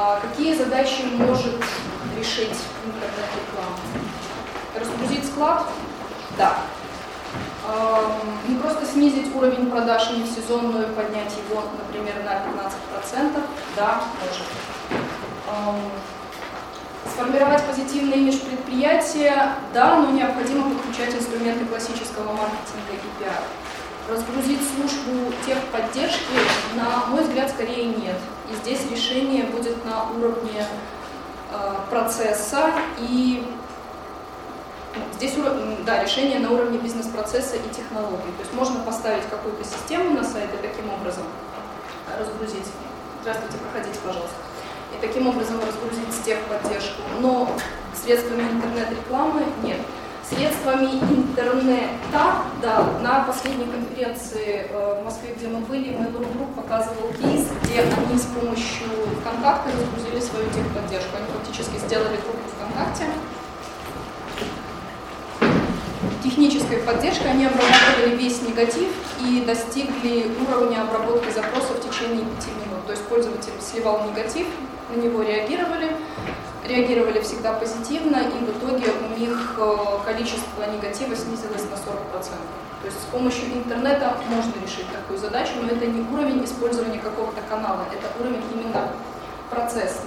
А какие задачи может решить интернет-реклама? Разгрузить склад? Да. Не просто снизить уровень продаж не в сезонную, поднять его, например, на 15%? Да, может. Сформировать позитивный имидж предприятия? Да, но необходимо подключать инструменты классического маркетинга и пиар. Разгрузить службу техподдержки, на мой скорее нет. И здесь решение будет на уровне э, процесса и Здесь да, решение на уровне бизнес-процесса и технологий. То есть можно поставить какую-то систему на сайт и таким образом разгрузить. Здравствуйте, проходите, пожалуйста. И таким образом разгрузить техподдержку. Но средствами интернет-рекламы нет. Средствами интернета, да, на последней конференции э, в Москве, где мы были, Mail.ru Group показывал кейс, где они с помощью ВКонтакта разгрузили свою техподдержку. Они фактически сделали группу ВКонтакте, технической поддержкой они обрабатывали весь негатив и достигли уровня обработки запроса в течение 5 минут. То есть пользователь сливал негатив, на него реагировали, реагировали всегда позитивно, и в итоге у них э, количество негатива снизилось на 40%. Есть с помощью интернета можно решить такую задачу, но это не уровень использования какого-то канала, это уровень именно процесса.